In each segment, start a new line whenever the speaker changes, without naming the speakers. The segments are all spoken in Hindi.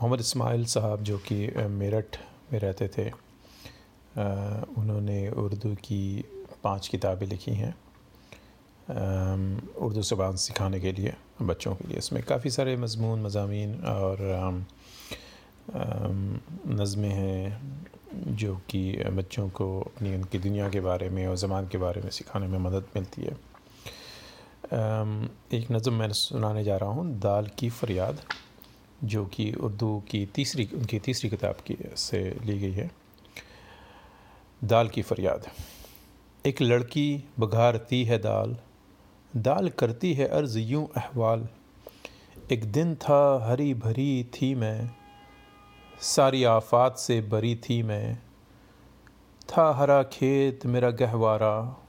मोहम्मद इस्माइल साहब, जो कि मेरठ में रहते थे उन्होंने उर्दू की पाँच किताबें लिखी हैं उर्दू ज़बान सिखाने के लिए, बच्चों के लिए। इसमें काफ़ी सारे मजमून मजामी और नज़में हैं, जो कि बच्चों को अपनी, उनकी दुनिया के बारे में और ज़बान के बारे में सिखाने में मदद मिलती है। एक नज़म मैं सुनाने जा रहा हूँ, दाल की फ़रियाद। जो कि उर्दू की तीसरी, उनकी तीसरी किताब की से ली गई है। दाल की फ़रियाद। एक लड़की बघारती है दाल दाल करती है अर्ज़ यूँ अहवाल। एक दिन था हरी भरी थी मैं, सारी आफात से बरी थी मैं। था हरा खेत मेरा गहवारा,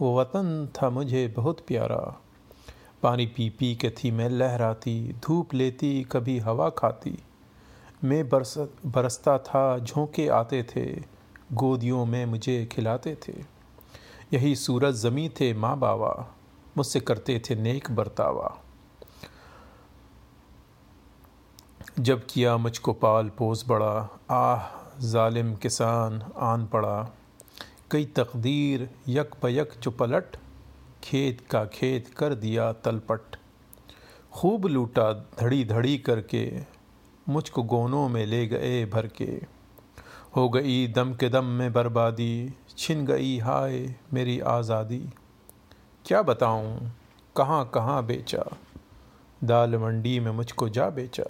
वो वतन था मुझे बहुत प्यारा। पानी पी पी के थी मैं लहराती, धूप लेती, कभी हवा खाती। मैं बरस, बरसता था, झोंके आते थे, गोदियों में मुझे खिलाते थे। यही सूरज ज़मी थे माँ बाबा मुझसे करते थे नेक बरतावा। जब किया मुझको पाल पोस बड़ा, आह, जालिम किसान आन पड़ा। कई तकदीर यक बयक जो पलट खेत का खेत कर दिया तलपट। खूब लूटा धड़ी धड़ी करके, मुझको गोनों में ले गए भर के हो गई दम के दम में बर्बादी, छिन गई हाय मेरी आज़ादी। क्या बताऊँ कहाँ कहाँ बेचा? दाल मंडी में मुझको जा बेचा।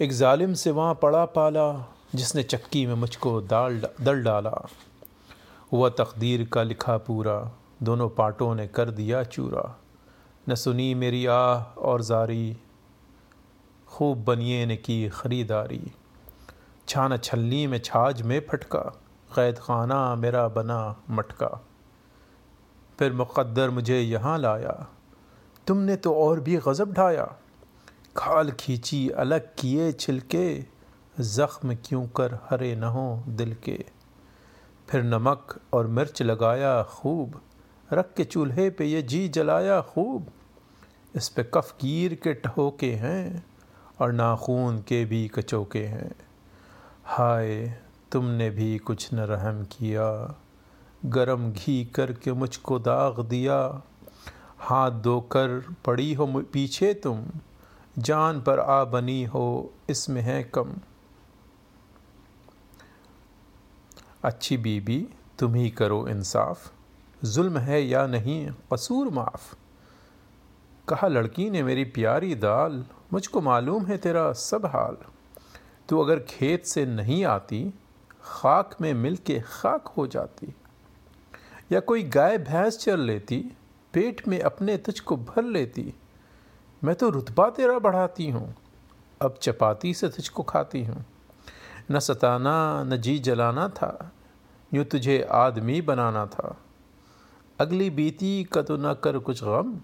एक जालिम से वहाँ पड़ा पाला, जिसने चक्की में मुझको दाल दल डाला। हुआ तकदीर का लिखा पूरा, दोनों पार्टों ने कर दिया चूरा। न सुनी मेरी आह और जारी, खूब बनिए ने की ख़रीदारी। छान छल्ली में छाज में फटका, कैद खाना मेरा बना मटका। फिर मुक़द्दर मुझे यहाँ लाया, तुमने तो और भी गज़ब ढाया। खाल खींची अलग किए छिलके, ज़ख्म क्यों कर हरे न हो दिल के। फिर नमक और मिर्च लगाया खूब। रख के चूल्हे पे ये जी जलाया खूब। इस पे कफगीर के टहोके हैं और नाखून के भी कचोके हैं। हाय, तुमने भी कुछ न रहम किया। गरम घी करके मुझको दाग दिया। हाथ धोकर पड़ी हो पीछे तुम। जान पर आ बनी हो, इसमें है कम। अच्छी बीबी, तुम ही करो इंसाफ। जुल्म है या नहीं, कसूर माफ़। कहा, लड़की ने मेरी प्यारी दाल, मुझको मालूम है तेरा सब हाल। तू अगर खेत से नहीं आती, खाक में मिल के खाक हो जाती। या कोई गाय भैंस चल लेती, पेट में अपने तुझको भर लेती। मैं तो रुतबा तेरा बढ़ाती हूँ, अब चपाती से तुझको खाती हूँ। न सताना, न जी जलाना था, यूँ तुझे आदमी बनाना था। अगली बीती का तो न कर कुछ गम,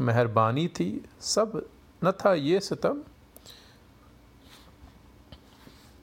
मेहरबानी थी, सब न था ये सितम।